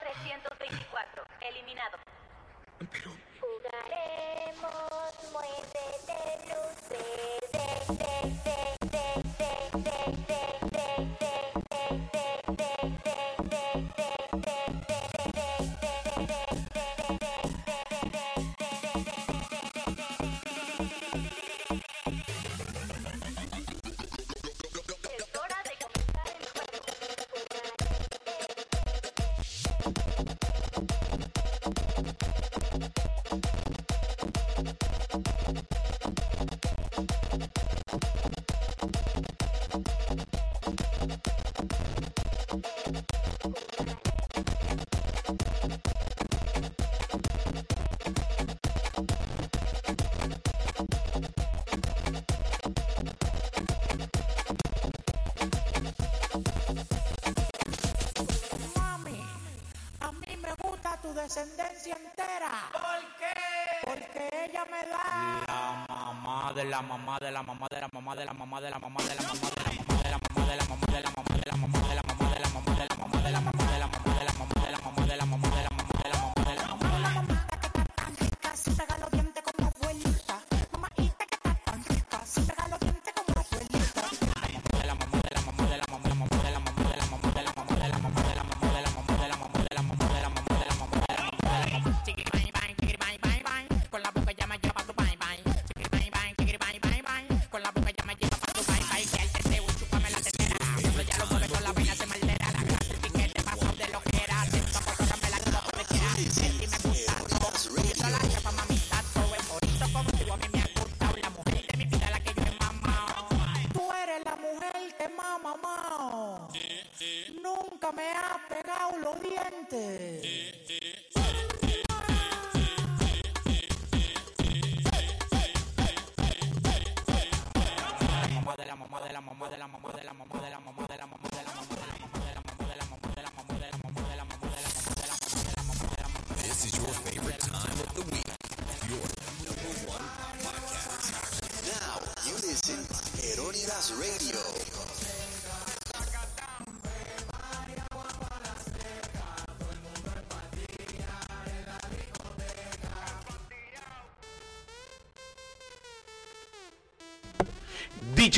324. Eliminado. Pero... Jugaremos, muévete, luz, de, de, de, de, de, de. Ella me da. La mamá de la mamá de la mamá de la mamá de la mamá de la mamá de la mamá de la mamá de la mamá de la mamá de la mamá de la mamá de la mamá de la mamá de la mamá de la mamá de la mamá de la mamá de la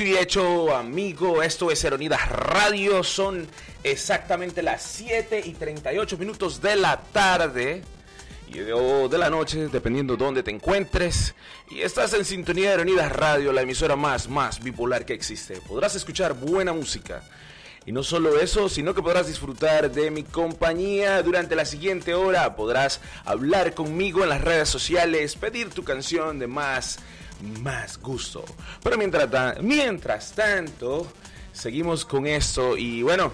Y hecho, amigo, esto es Eronidas Radio. Son exactamente las 7 y 38 minutos de la tarde o de la noche, dependiendo dónde te encuentres. Y estás en sintonía de Eronidas Radio, la emisora más, más bipolar que existe. Podrás escuchar buena música. Y no solo eso, sino que podrás disfrutar de mi compañía durante la siguiente hora. Podrás hablar conmigo en las redes sociales, pedir tu canción de más, más gusto. Pero mientras, ta- mientras tanto, seguimos con esto y bueno,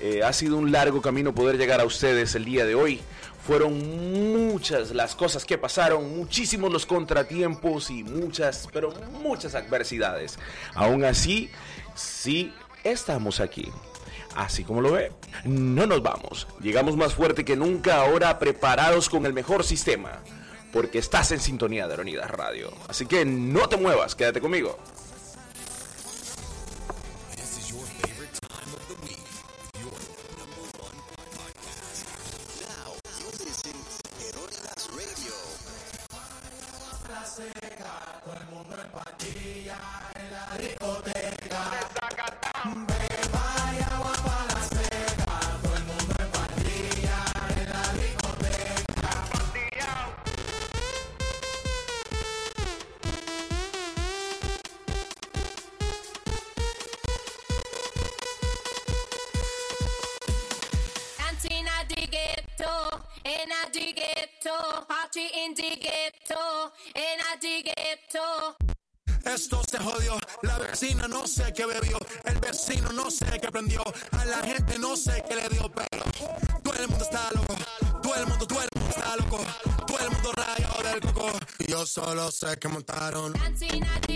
eh, ha sido un largo camino poder llegar a ustedes el día de hoy. Fueron muchas las cosas que pasaron, muchísimos los contratiempos y muchas, pero muchas adversidades. Aún así, sí estamos aquí. Así como lo ve, no nos vamos. Llegamos más fuerte que nunca ahora preparados con el mejor sistema. Porque estás en sintonía de Aeronidas Radio. Así que no te muevas, quédate conmigo. Sé que montaron. Dancing at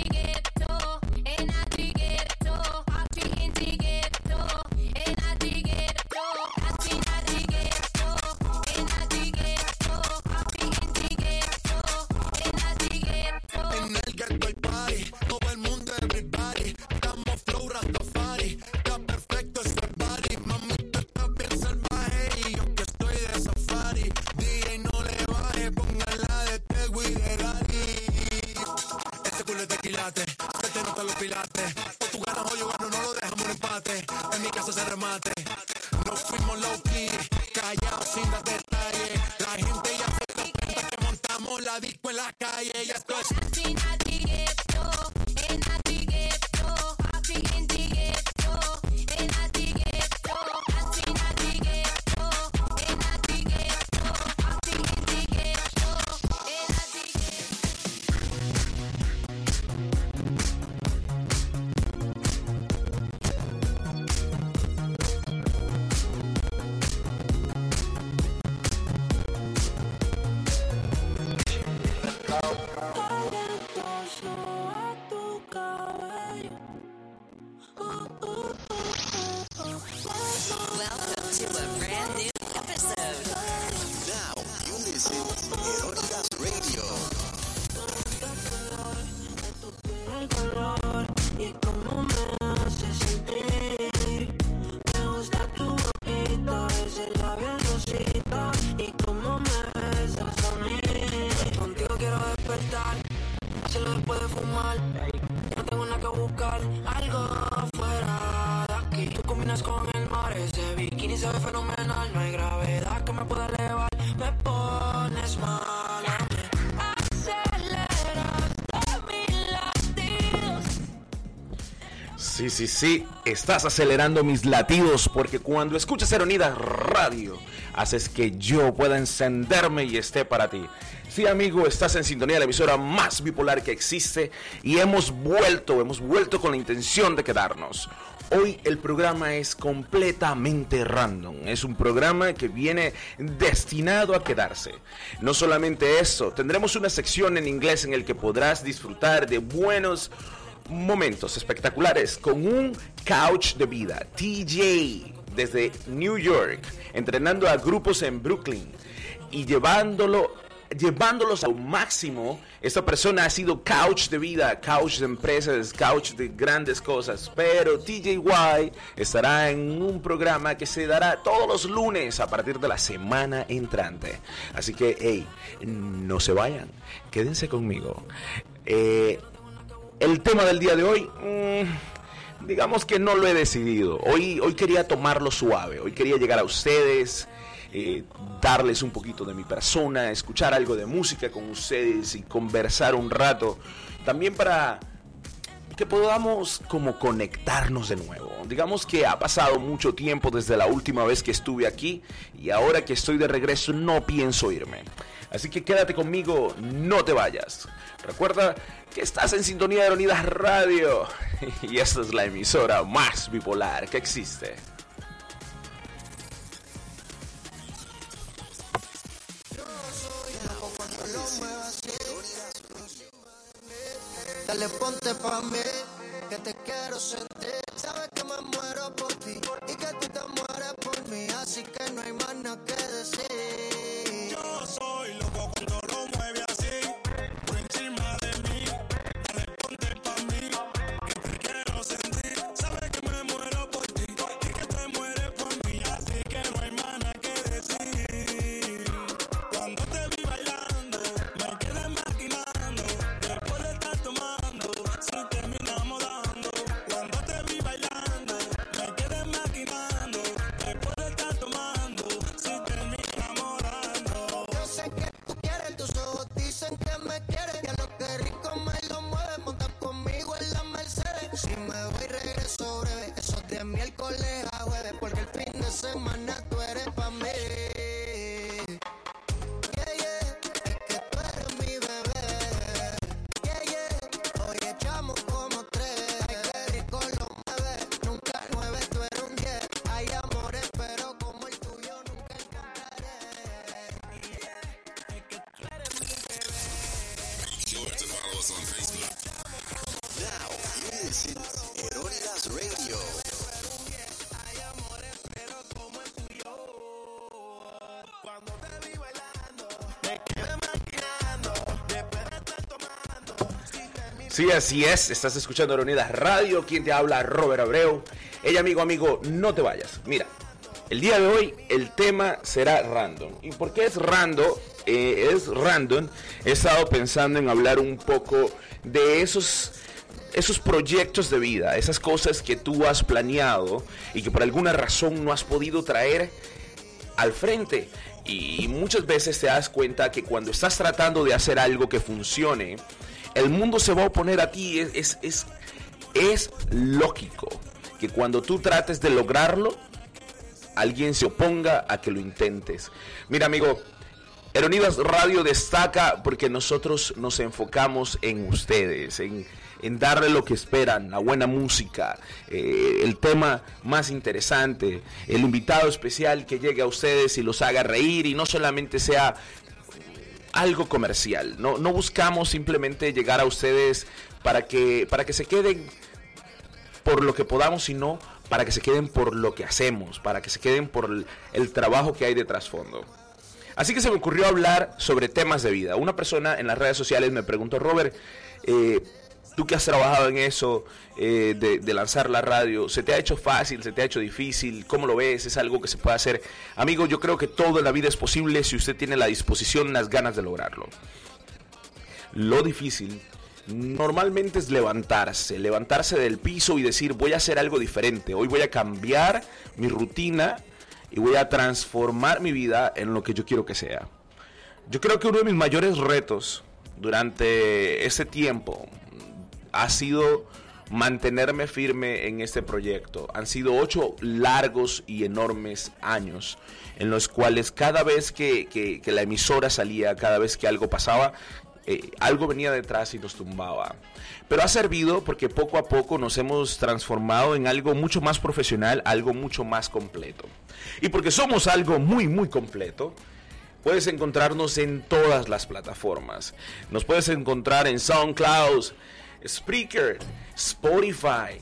Sí, sí, sí, estás acelerando mis latidos porque cuando escuchas Aeronida Radio, haces que yo pueda encenderme y esté para ti. Sí, amigo, estás en sintonía de la emisora más bipolar que existe y hemos vuelto, hemos vuelto con la intención de quedarnos. Hoy el programa es completamente random. Es un programa que viene destinado a quedarse. No solamente eso, tendremos una sección en inglés en el que podrás disfrutar de buenos momentos espectaculares con un couch de vida. TJ desde New York, entrenando a grupos en Brooklyn y llevándolo llevándolos al máximo. Esta persona ha sido couch de vida, couch de empresas, couch de grandes cosas. Pero TJY estará en un programa que se dará todos los lunes a partir de la semana entrante. Así que, hey, no se vayan, quédense conmigo. Eh, el tema del día de hoy, mm, digamos que no lo he decidido. Hoy, hoy quería tomarlo suave, hoy quería llegar a ustedes, eh, darles un poquito de mi persona, escuchar algo de música con ustedes y conversar un rato. También para que podamos como conectarnos de nuevo. Digamos que ha pasado mucho tiempo desde la última vez que estuve aquí y ahora que estoy de regreso no pienso irme. Así que quédate conmigo, no te vayas. Recuerda estás en sintonía de Aeronidas Radio y esta es la emisora más bipolar que existe. Dale ponte pa' mí, que te quiero sentir. Sabes que me muero por ti y que tú te mueres por mí, así que no hay más nada que decir. Sí, así es. Estás escuchando Reunidas Radio. Quien te habla, Robert Abreu. Ella, amigo, amigo, no te vayas. Mira, el día de hoy el tema será random. ¿Y por qué es random? Eh, es random. He estado pensando en hablar un poco de esos esos proyectos de vida, esas cosas que tú has planeado y que por alguna razón no has podido traer al frente. Y muchas veces te das cuenta que cuando estás tratando de hacer algo que funcione, el mundo se va a oponer a ti. Es, es, es, lógico que cuando tú trates de lograrlo, alguien se oponga a que lo intentes. Mira, amigo, Eronidas Radio destaca porque nosotros nos enfocamos en ustedes, en, en darle lo que esperan, la buena música, eh, el tema más interesante, el invitado especial que llegue a ustedes y los haga reír y no solamente sea algo comercial. No, no buscamos simplemente llegar a ustedes para que, para que se queden por lo que podamos, sino para que se queden por lo que hacemos, para que se queden por el, el trabajo que hay de trasfondo. Así que se me ocurrió hablar sobre temas de vida. Una persona en las redes sociales me preguntó, Robert, eh, tú que has trabajado en eso, eh, de, de, lanzar la radio, ¿se te ha hecho fácil, se te ha hecho difícil? ¿Cómo lo ves? ¿Es algo que se puede hacer? Amigo, yo creo que todo en la vida es posible si usted tiene la disposición, las ganas de lograrlo. Lo difícil normalmente es levantarse, levantarse del piso y decir voy a hacer algo diferente, hoy voy a cambiar mi rutina y voy a transformar mi vida en lo que yo quiero que sea. Yo creo que uno de mis mayores retos durante ese tiempo ha sido mantenerme firme en este proyecto. Han sido ocho largos y enormes años en los cuales cada vez que, que, que la emisora salía, cada vez que algo pasaba, eh, algo venía detrás y nos tumbaba. Pero ha servido porque poco a poco nos hemos transformado en algo mucho más profesional, algo mucho más completo. Y porque somos algo muy, muy completo, puedes encontrarnos en todas las plataformas. Nos puedes encontrar en SoundCloud, Spreaker, Spotify,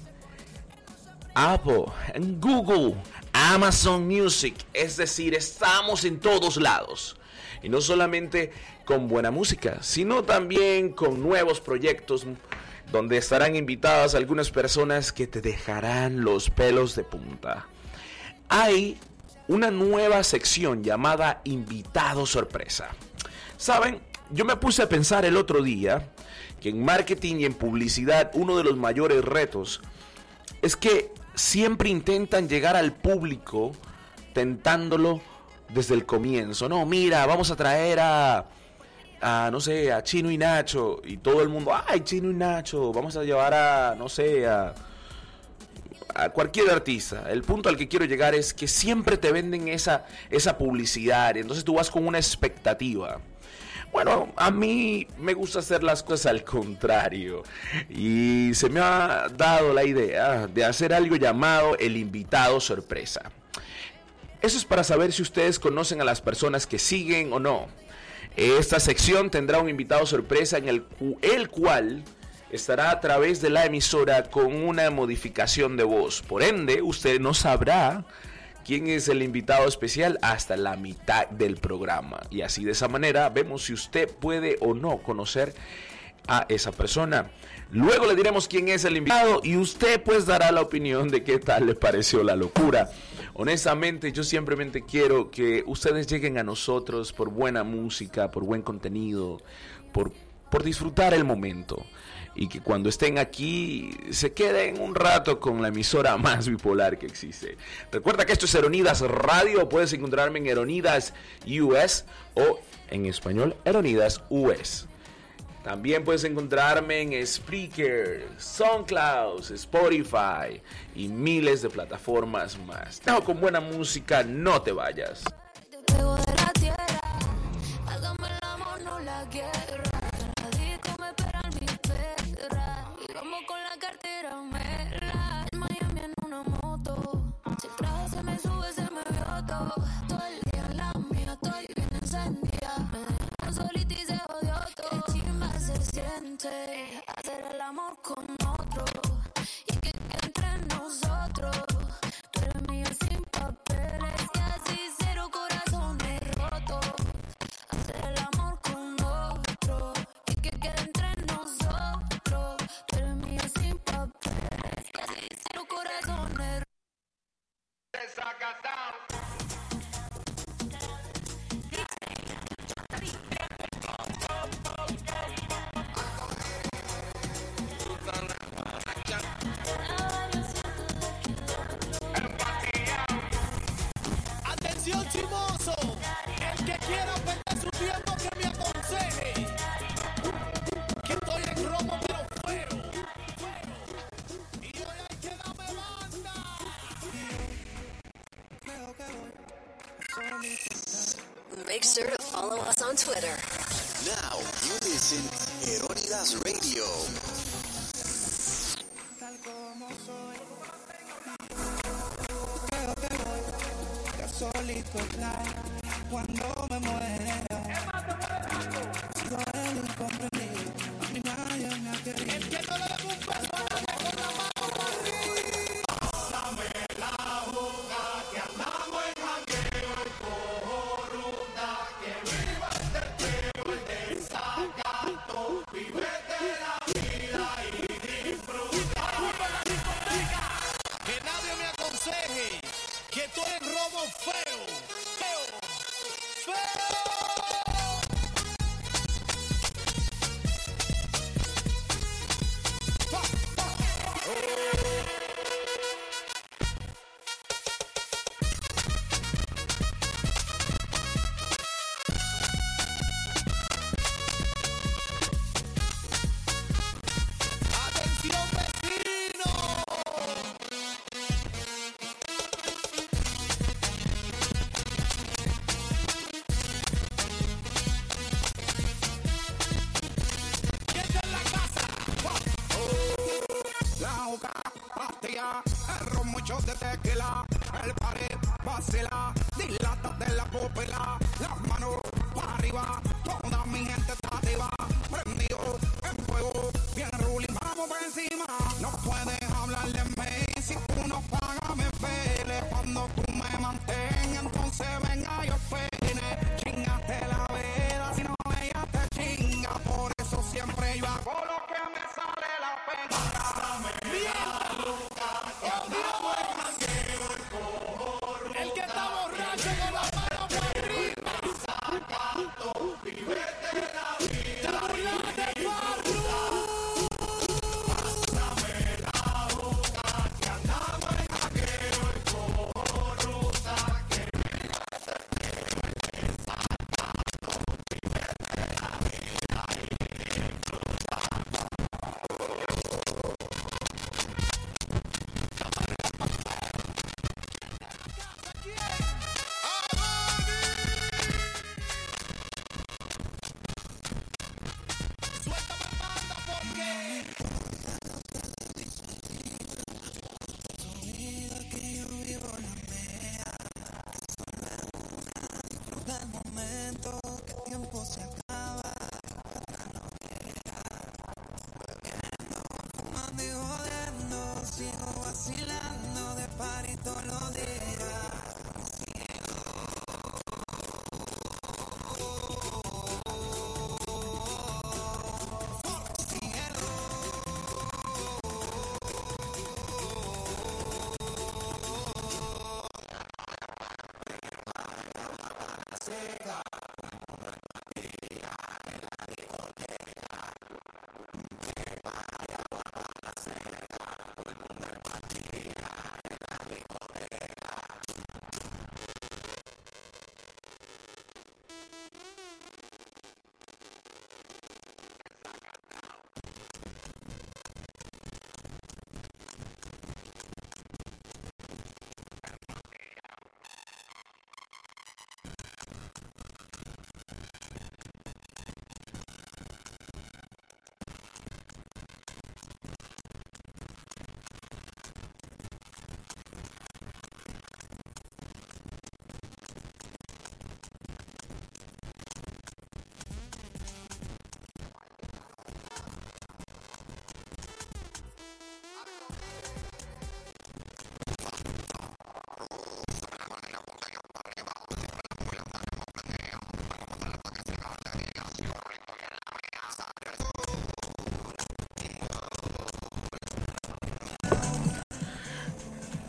Apple, Google, Amazon Music. Es decir, estamos en todos lados. Y no solamente con buena música, sino también con nuevos proyectos donde estarán invitadas algunas personas que te dejarán los pelos de punta. Hay una nueva sección llamada Invitado Sorpresa. Saben, yo me puse a pensar el otro día que en marketing y en publicidad uno de los mayores retos es que siempre intentan llegar al público tentándolo desde el comienzo. No, mira, vamos a traer a, a, no sé, a Chino y Nacho. Y todo el mundo, ay, Chino y Nacho. Vamos a llevar a, no sé, a, a cualquier artista. El punto al que quiero llegar es que siempre te venden esa, esa publicidad. Entonces tú vas con una expectativa. Bueno, a mí me gusta hacer las cosas al contrario. Y se me ha dado la idea de hacer algo llamado el invitado sorpresa. Eso es para saber si ustedes conocen a las personas que siguen o no. Esta sección tendrá un invitado sorpresa en el, cu el cual estará a través de la emisora con una modificación de voz. Por ende, usted no sabrá quién es el invitado especial hasta la mitad del programa. Y así de esa manera vemos si usted puede o no conocer a esa persona. Luego le diremos quién es el invitado y usted pues dará la opinión de qué tal le pareció la locura. Honestamente, yo simplemente quiero que ustedes lleguen a nosotros por buena música, por buen contenido, por, por disfrutar el momento. Y que cuando estén aquí se queden un rato con la emisora más bipolar que existe. Recuerda que esto es Eronidas Radio. Puedes encontrarme en Eronidas US o en español Eronidas US. También puedes encontrarme en Spreaker, SoundCloud, Spotify y miles de plataformas más. Dejo con buena música, no te vayas. tempted. only for life.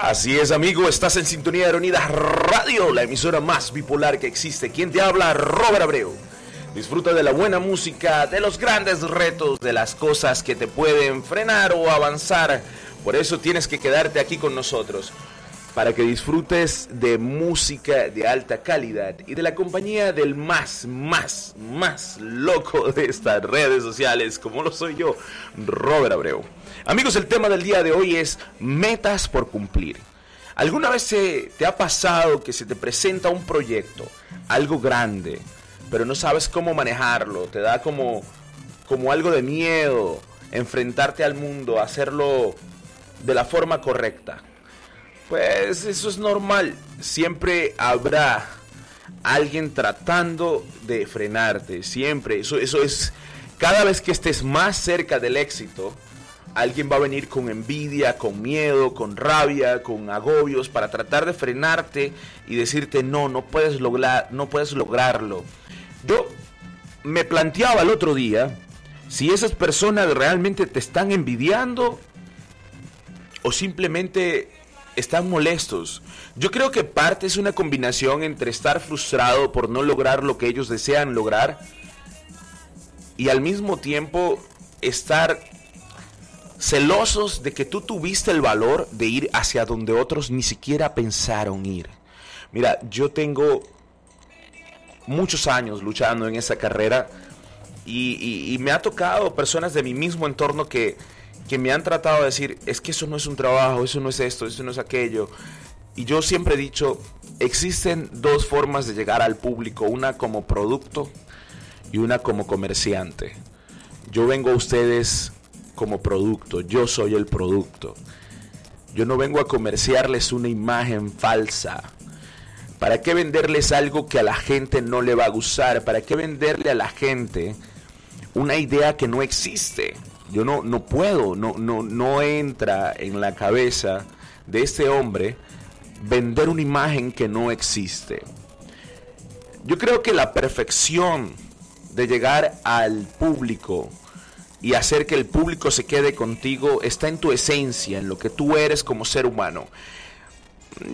Así es, amigo, estás en sintonía de Unidas Radio, la emisora más bipolar que existe. ¿Quién te habla? Robert Abreu. Disfruta de la buena música, de los grandes retos, de las cosas que te pueden frenar o avanzar. Por eso tienes que quedarte aquí con nosotros. Para que disfrutes de música de alta calidad y de la compañía del más, más, más loco de estas redes sociales, como lo soy yo, Robert Abreu. Amigos, el tema del día de hoy es metas por cumplir. ¿Alguna vez se- te ha pasado que se te presenta un proyecto, algo grande, pero no sabes cómo manejarlo? Te da como, como algo de miedo enfrentarte al mundo, hacerlo de la forma correcta. Pues eso es normal. Siempre habrá alguien tratando de frenarte. Siempre. Eso, eso es. Cada vez que estés más cerca del éxito, alguien va a venir con envidia, con miedo, con rabia, con agobios para tratar de frenarte y decirte no, no puedes lograr, no puedes lograrlo. Yo me planteaba el otro día si esas personas realmente te están envidiando o simplemente están molestos. Yo creo que parte es una combinación entre estar frustrado por no lograr lo que ellos desean lograr y al mismo tiempo estar celosos de que tú tuviste el valor de ir hacia donde otros ni siquiera pensaron ir. Mira, yo tengo muchos años luchando en esa carrera y, y- y me ha tocado personas de mi mismo entorno que, que me han tratado de decir, es que eso no es un trabajo, eso no es esto, eso no es aquello. Y yo siempre he dicho, existen dos formas de llegar al público, una como producto y una como comerciante. Yo vengo a ustedes como producto, yo soy el producto. Yo no vengo a comerciarles una imagen falsa. ¿Para qué venderles algo que a la gente no le va a gustar? ¿Para qué venderle a la gente una idea que no existe? Yo no, no puedo, no, no, no entra en la cabeza de este hombre vender una imagen que no existe. Yo creo que la perfección de llegar al público y hacer que el público se quede contigo está en tu esencia, en lo que tú eres como ser humano.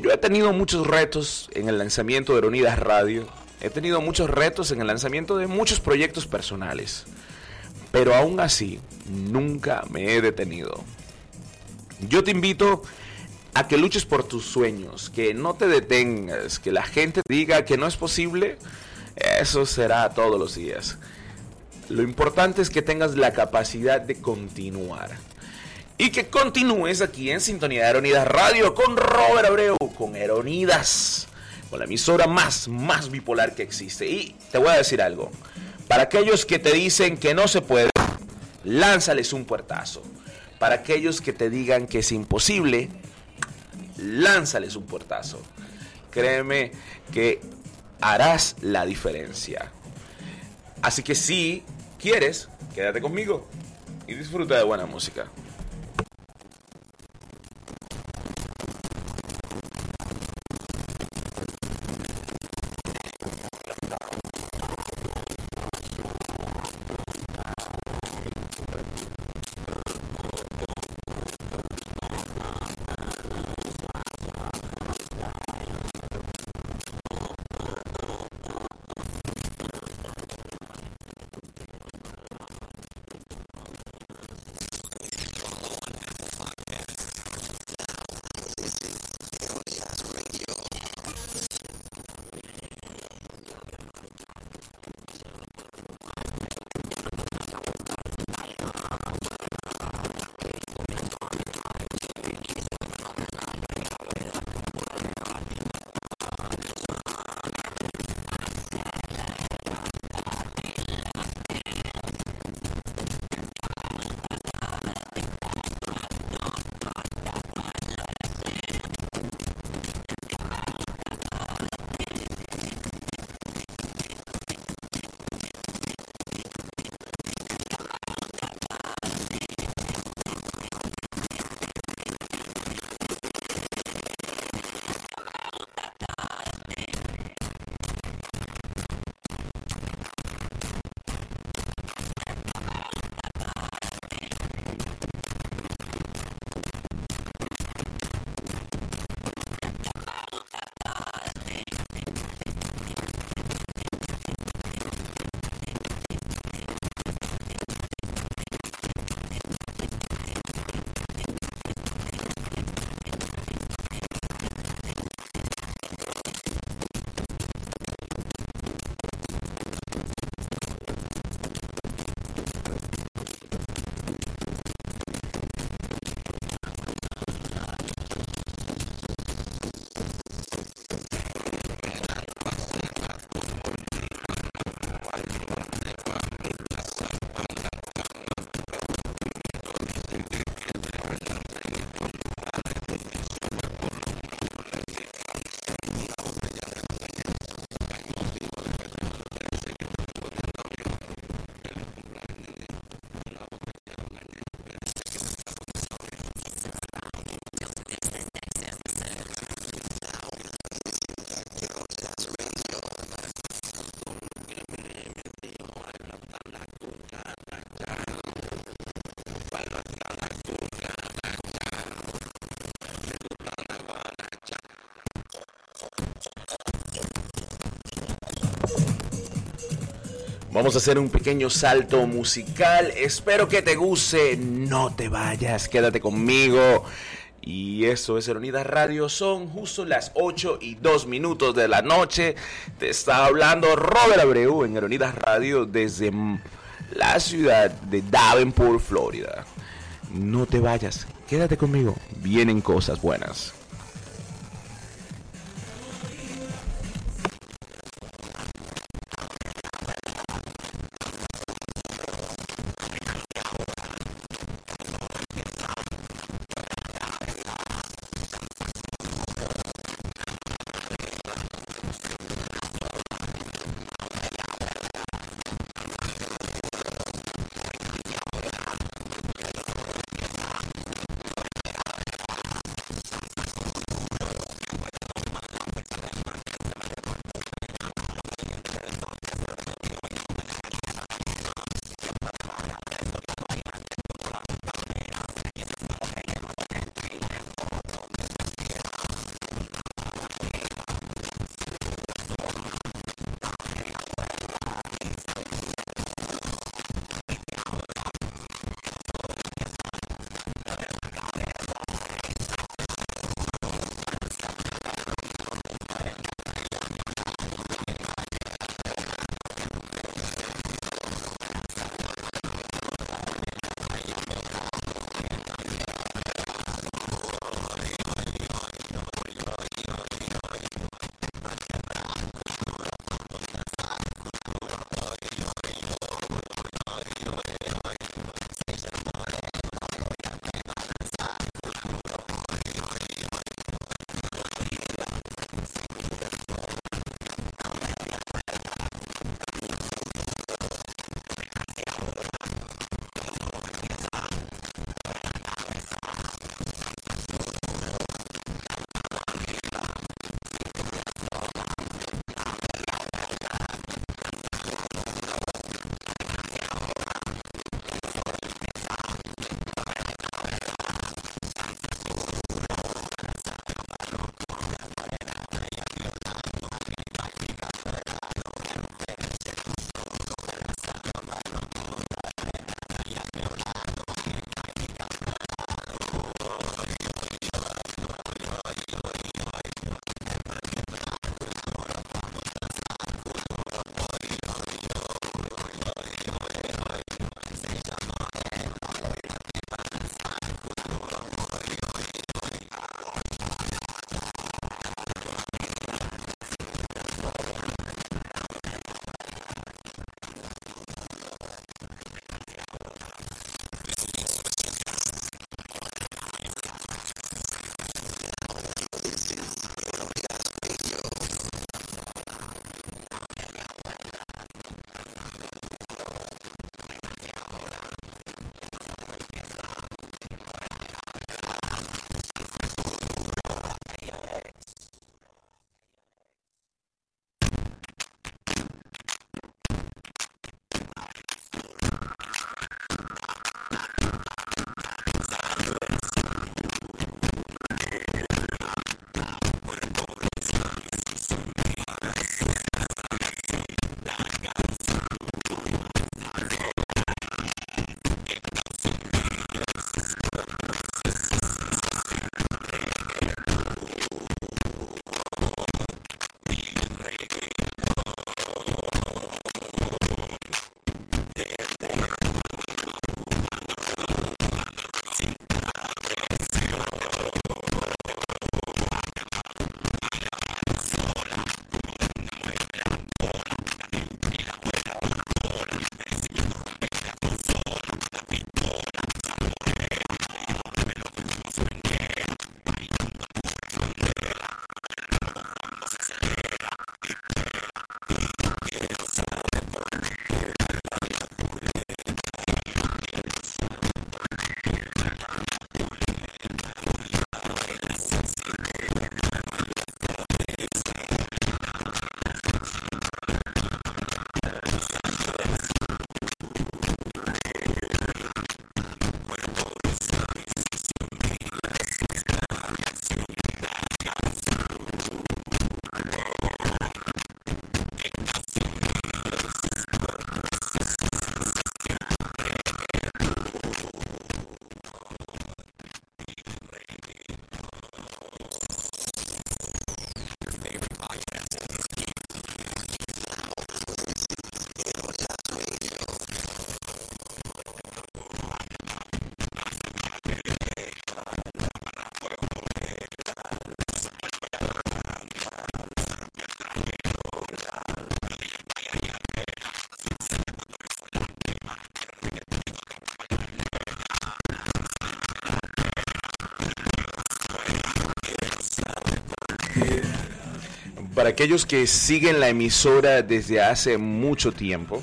Yo he tenido muchos retos en el lanzamiento de Eronidas Radio. He tenido muchos retos en el lanzamiento de muchos proyectos personales. Pero aún así, nunca me he detenido. Yo te invito a que luches por tus sueños, que no te detengas, que la gente diga que no es posible. Eso será todos los días. Lo importante es que tengas la capacidad de continuar. Y que continúes aquí en Sintonía de Eronidas Radio con Robert Abreu, con Eronidas, con la emisora más, más bipolar que existe. Y te voy a decir algo. Para aquellos que te dicen que no se puede, lánzales un puertazo. Para aquellos que te digan que es imposible, lánzales un puertazo. Créeme que harás la diferencia. Así que si quieres, quédate conmigo y disfruta de buena música. Vamos a hacer un pequeño salto musical. Espero que te guste. No te vayas, quédate conmigo. Y eso es Eronidas Radio. Son justo las 8 y 2 minutos de la noche. Te está hablando Robert Abreu en Eronidas Radio desde la ciudad de Davenport, Florida. No te vayas, quédate conmigo. Vienen cosas buenas. Para aquellos que siguen la emisora desde hace mucho tiempo,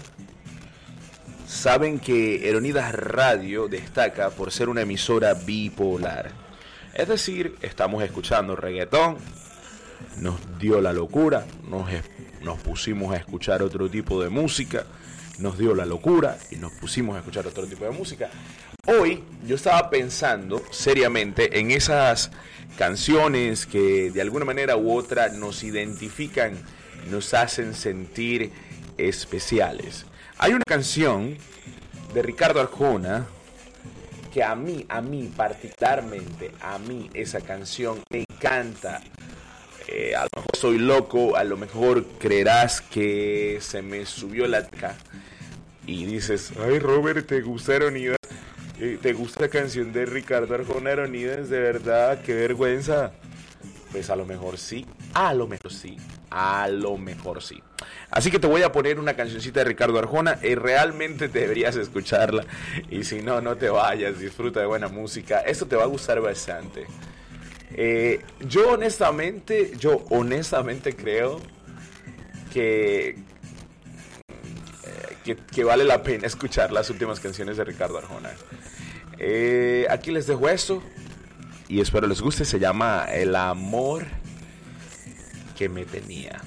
saben que Eronidas Radio destaca por ser una emisora bipolar. Es decir, estamos escuchando reggaetón, nos dio la locura, nos, nos pusimos a escuchar otro tipo de música, nos dio la locura y nos pusimos a escuchar otro tipo de música. Hoy yo estaba pensando seriamente en esas canciones que de alguna manera u otra nos identifican, nos hacen sentir especiales. Hay una canción de Ricardo Arjona que a mí, a mí particularmente, a mí esa canción me encanta. Eh, a lo mejor soy loco, a lo mejor creerás que se me subió la taca y dices, ay Robert, ¿te gusta Aeronidas? Eh, ¿Te gusta la canción de Ricardo Arjona Aeronidas? De verdad, qué vergüenza. Pues a lo mejor sí, a lo mejor sí, a lo mejor sí. Así que te voy a poner una cancioncita de Ricardo Arjona y realmente deberías escucharla. Y si no, no te vayas, disfruta de buena música. Esto te va a gustar bastante. Eh, yo honestamente, yo honestamente creo que, eh, que, que vale la pena escuchar las últimas canciones de Ricardo Arjona. Eh, aquí les dejo esto y espero les guste. Se llama El amor que me tenía.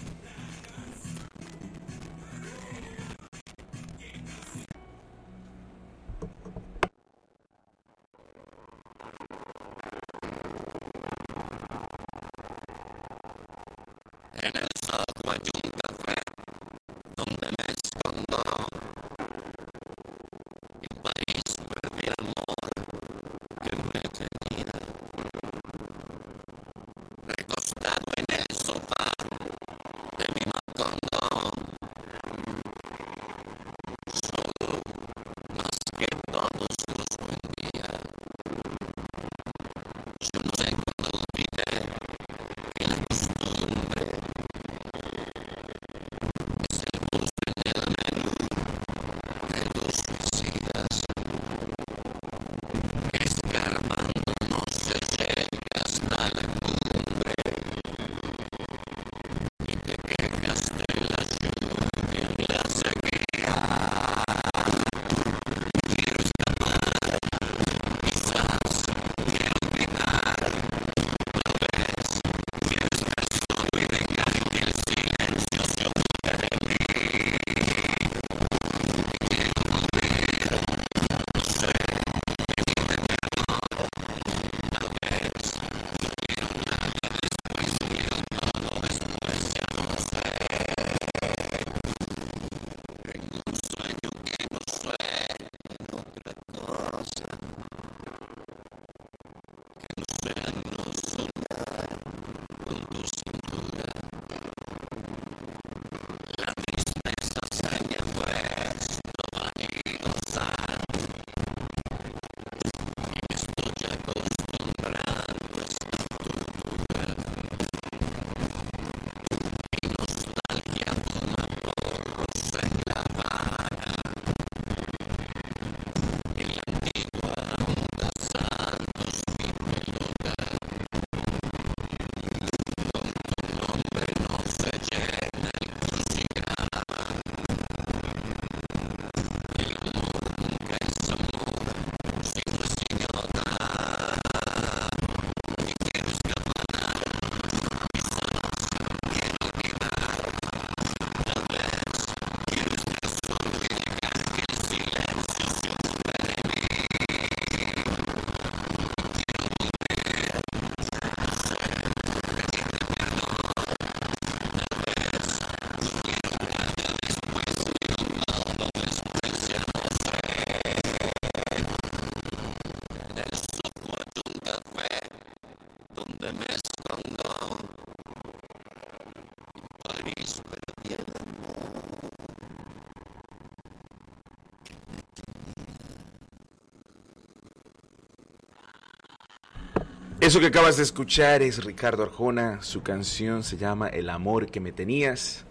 Eso que acabas de escuchar es Ricardo Arjona. Su canción se llama El amor que me tenías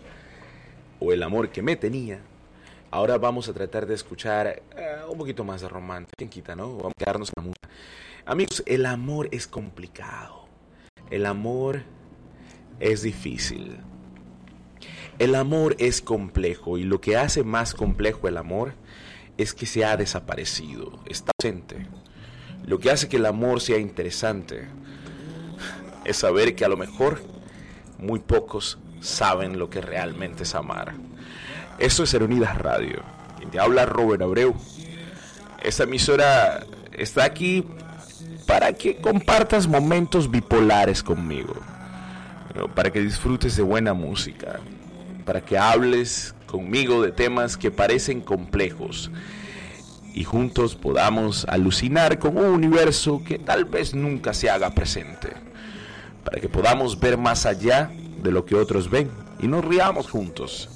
o El amor que me tenía. Ahora vamos a tratar de escuchar eh, un poquito más de romántica. ¿Quién quita, no? Vamos a quedarnos con la música. Amigos, el amor es complicado. El amor es difícil. El amor es complejo y lo que hace más complejo el amor es que se ha desaparecido, está ausente. Lo que hace que el amor sea interesante es saber que a lo mejor muy pocos saben lo que realmente es amar. Esto es Unidas Radio. Quien te habla Robert Abreu. Esta emisora está aquí para que compartas momentos bipolares conmigo. Para que disfrutes de buena música. Para que hables conmigo de temas que parecen complejos. Y juntos podamos alucinar con un universo que tal vez nunca se haga presente. Para que podamos ver más allá de lo que otros ven y nos riamos juntos.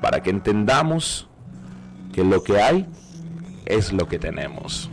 Para que entendamos que lo que hay es lo que tenemos.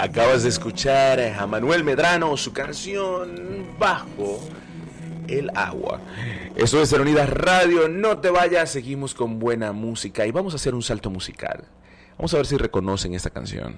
Acabas de escuchar a Manuel Medrano, su canción Bajo el agua. Esto es Unidas Radio, no te vayas, seguimos con buena música y vamos a hacer un salto musical. Vamos a ver si reconocen esta canción.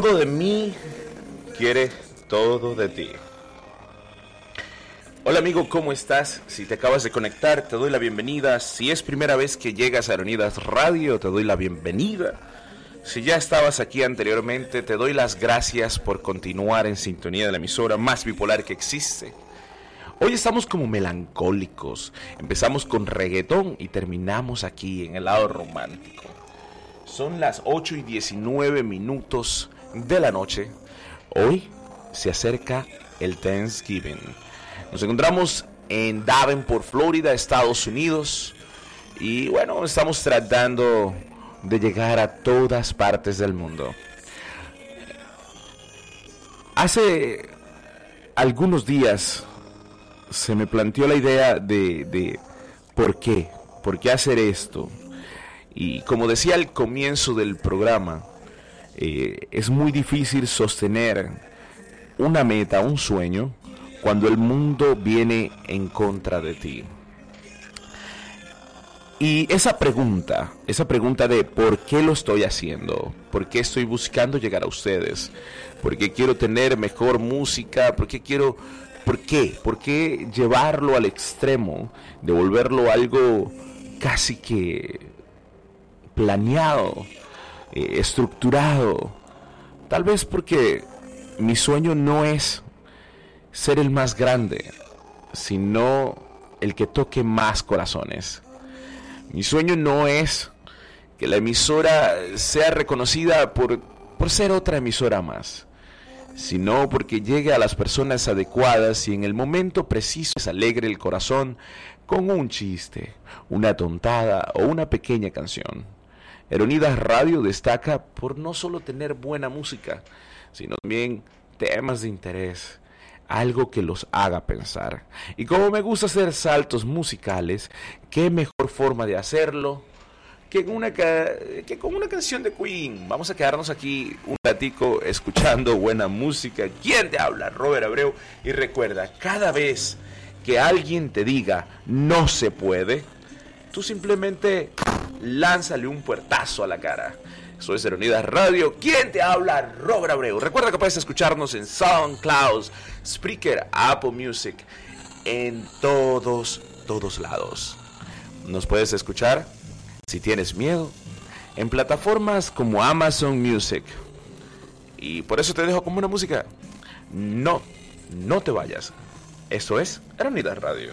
Todo de mí quiere todo de ti. Hola amigo, ¿cómo estás? Si te acabas de conectar, te doy la bienvenida. Si es primera vez que llegas a Aeronidas Radio, te doy la bienvenida. Si ya estabas aquí anteriormente, te doy las gracias por continuar en sintonía de la emisora más bipolar que existe. Hoy estamos como melancólicos. Empezamos con reggaetón y terminamos aquí en el lado romántico. Son las 8 y 19 minutos de la noche. Hoy se acerca el Thanksgiving. Nos encontramos en Davenport, Florida, Estados Unidos. Y bueno, estamos tratando de llegar a todas partes del mundo. Hace algunos días se me planteó la idea de, de por qué, por qué hacer esto. Y como decía al comienzo del programa, eh, es muy difícil sostener una meta, un sueño, cuando el mundo viene en contra de ti. Y esa pregunta, esa pregunta de por qué lo estoy haciendo, por qué estoy buscando llegar a ustedes, por qué quiero tener mejor música, por qué quiero, por qué, por qué llevarlo al extremo, de volverlo algo casi que planeado, eh, estructurado. Tal vez porque mi sueño no es ser el más grande, sino el que toque más corazones. Mi sueño no es que la emisora sea reconocida por, por ser otra emisora más, sino porque llegue a las personas adecuadas y en el momento preciso se alegre el corazón con un chiste, una tontada o una pequeña canción. Eronidas Radio destaca por no solo tener buena música, sino también temas de interés, algo que los haga pensar. Y como me gusta hacer saltos musicales, qué mejor forma de hacerlo que con una, que con una canción de Queen. Vamos a quedarnos aquí un ratico escuchando buena música. ¿Quién te habla? Robert Abreu. Y recuerda, cada vez que alguien te diga no se puede, tú simplemente lánzale un puertazo a la cara. Soy Seronidas Radio. ¿Quién te habla? Robert Abreu. Recuerda que puedes escucharnos en SoundCloud, Spreaker, Apple Music, en todos, todos lados. Nos puedes escuchar, si tienes miedo, en plataformas como Amazon Music. Y por eso te dejo con una música. No, no te vayas. Esto es Eronidas Radio.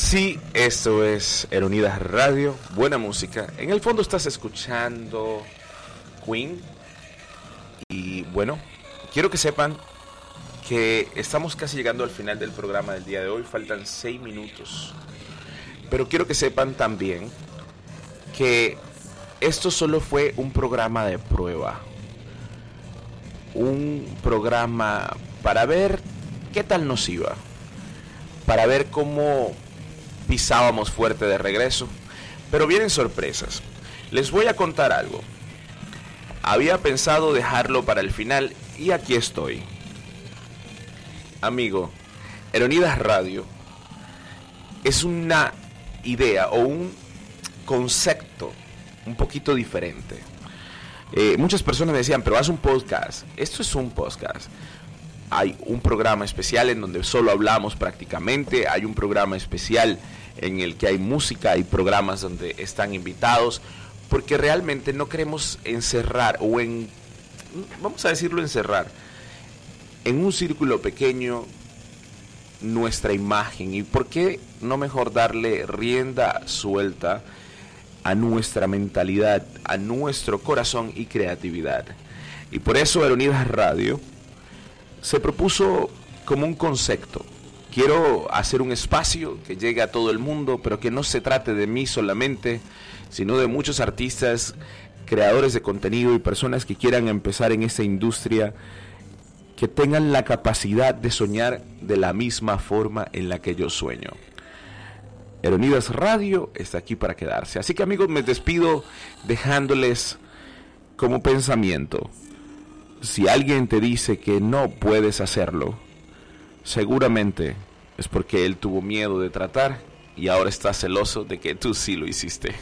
Sí, esto es Eronidas Radio, buena música. En el fondo estás escuchando Queen, Y bueno, quiero que sepan que estamos casi llegando al final del programa del día de hoy. Faltan seis minutos. Pero quiero que sepan también que esto solo fue un programa de prueba. Un programa para ver qué tal nos iba. Para ver cómo pisábamos fuerte de regreso. Pero vienen sorpresas. Les voy a contar algo. Había pensado dejarlo para el final y aquí estoy. Amigo, Eronidas Radio es una idea o un concepto un poquito diferente. Eh, muchas personas me decían, pero haz un podcast. Esto es un podcast. Hay un programa especial en donde solo hablamos prácticamente. Hay un programa especial en el que hay música, hay programas donde están invitados, porque realmente no queremos encerrar o en, vamos a decirlo encerrar, en un círculo pequeño nuestra imagen. ¿Y por qué no mejor darle rienda suelta a nuestra mentalidad, a nuestro corazón y creatividad? Y por eso Aeronidas Radio se propuso como un concepto. Quiero hacer un espacio que llegue a todo el mundo, pero que no se trate de mí solamente, sino de muchos artistas, creadores de contenido y personas que quieran empezar en esta industria, que tengan la capacidad de soñar de la misma forma en la que yo sueño. Eronidas Radio está aquí para quedarse. Así que amigos, me despido dejándoles como pensamiento. Si alguien te dice que no puedes hacerlo, seguramente es porque él tuvo miedo de tratar y ahora está celoso de que tú sí lo hiciste.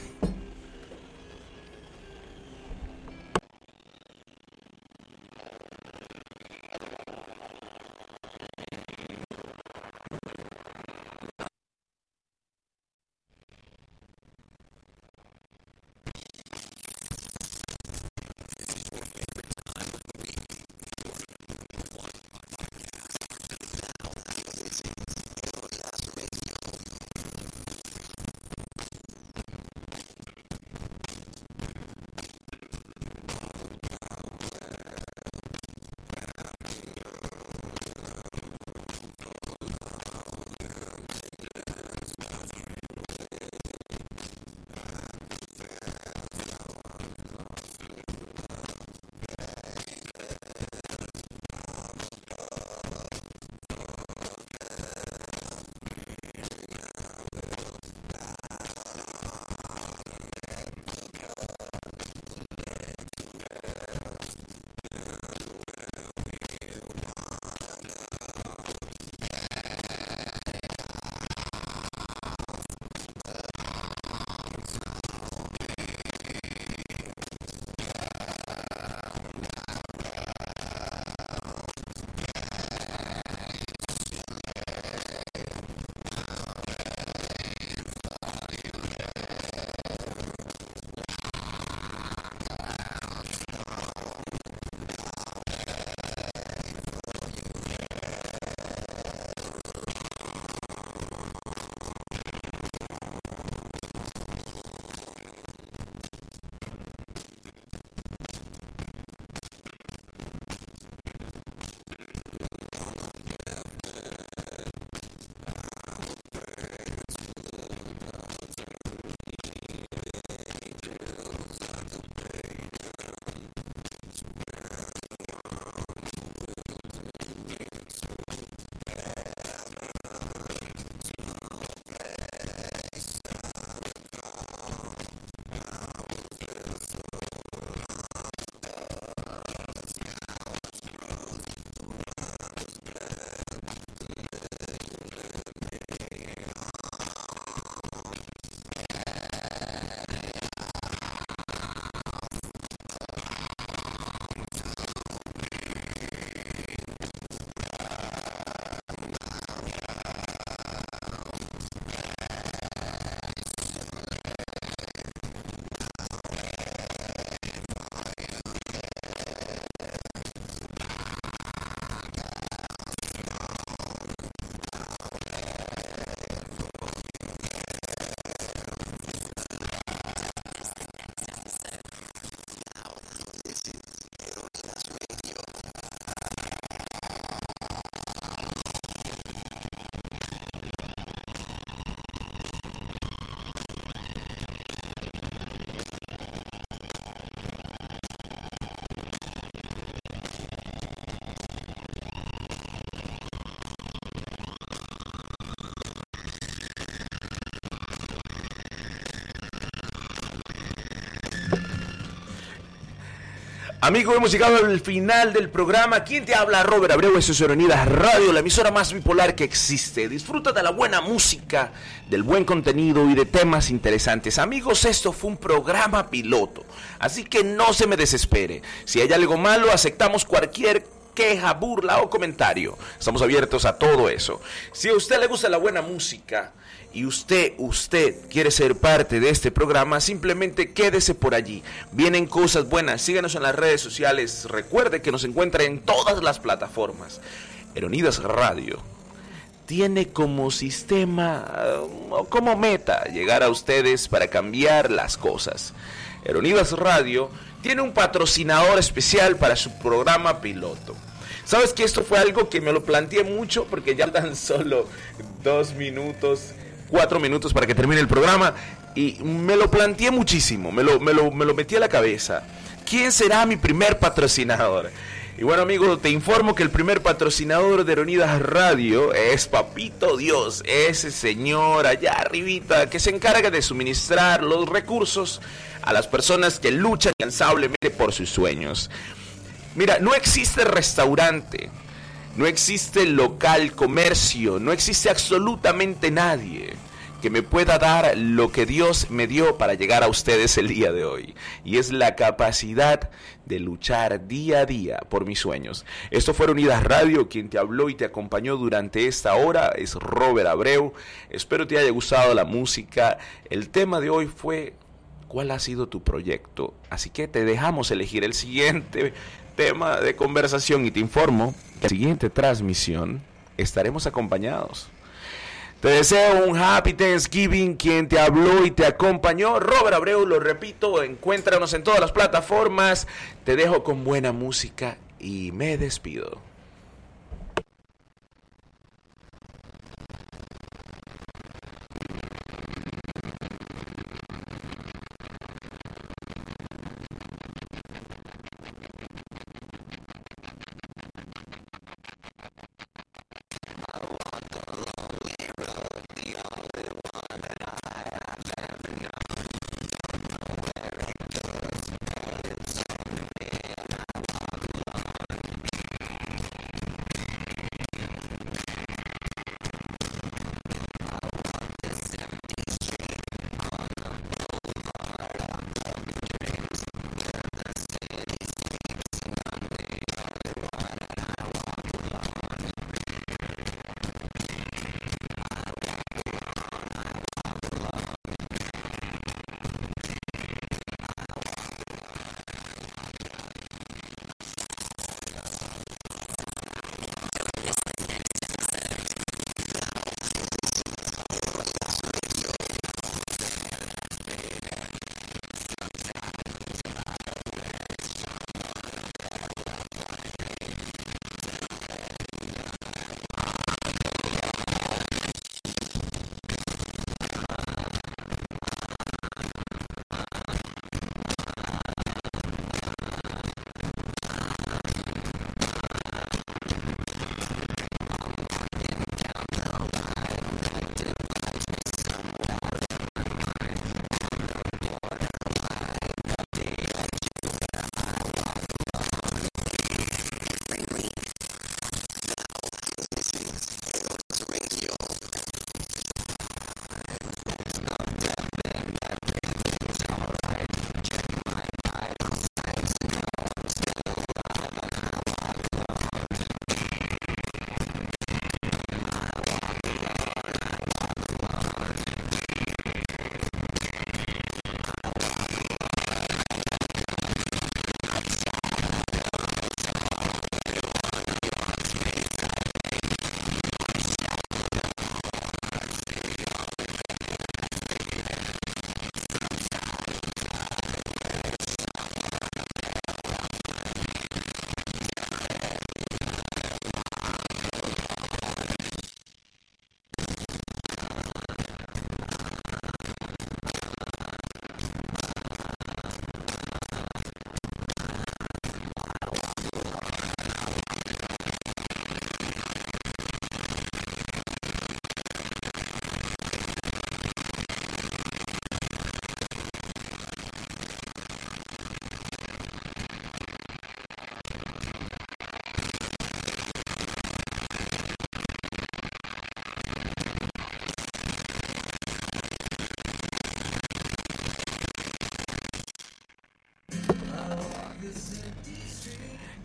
Amigo, hemos llegado al final del programa. ¿Quién te habla? Robert Abreu, eso es Unidas Radio, la emisora más bipolar que existe. Disfruta de la buena música, del buen contenido y de temas interesantes. Amigos, esto fue un programa piloto, así que no se me desespere. Si hay algo malo, aceptamos cualquier queja, burla o comentario. Estamos abiertos a todo eso. Si a usted le gusta la buena música, y usted, usted quiere ser parte de este programa, simplemente quédese por allí. Vienen cosas buenas. Síganos en las redes sociales. Recuerde que nos encuentra en todas las plataformas. Eronidas Radio tiene como sistema o como meta llegar a ustedes para cambiar las cosas. Eronidas Radio tiene un patrocinador especial para su programa piloto. Sabes que esto fue algo que me lo planteé mucho porque ya tan solo dos minutos cuatro minutos para que termine el programa y me lo planteé muchísimo, me lo, me lo, me lo metí a la cabeza. ¿Quién será mi primer patrocinador? Y bueno, amigo, te informo que el primer patrocinador de Eronidas Radio es Papito Dios, ese señor allá arribita que se encarga de suministrar los recursos a las personas que luchan incansablemente por sus sueños. Mira, no existe restaurante, no existe local, comercio, no existe absolutamente nadie que me pueda dar lo que Dios me dio para llegar a ustedes el día de hoy. Y es la capacidad de luchar día a día por mis sueños. Esto fue Unidas Radio, quien te habló y te acompañó durante esta hora es Robert Abreu. Espero te haya gustado la música. El tema de hoy fue ¿cuál ha sido tu proyecto? Así que te dejamos elegir el siguiente tema de conversación y te informo que la siguiente transmisión estaremos acompañados. Te deseo un happy Thanksgiving. Quien te habló y te acompañó, Robert Abreu, lo repito, encuéntranos en todas las plataformas. Te dejo con buena música y me despido.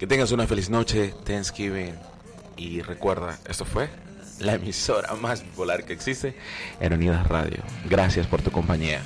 Que tengas una feliz noche, Thanksgiving. Y recuerda, esto fue la emisora más bipolar que existe en Unidas Radio. Gracias por tu compañía.